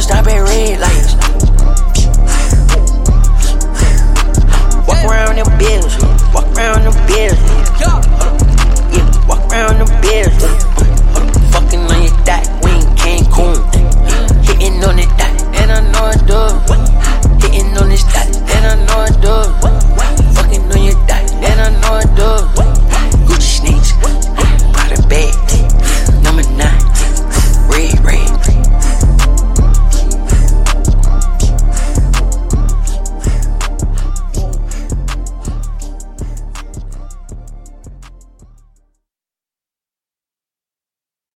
stop at red light.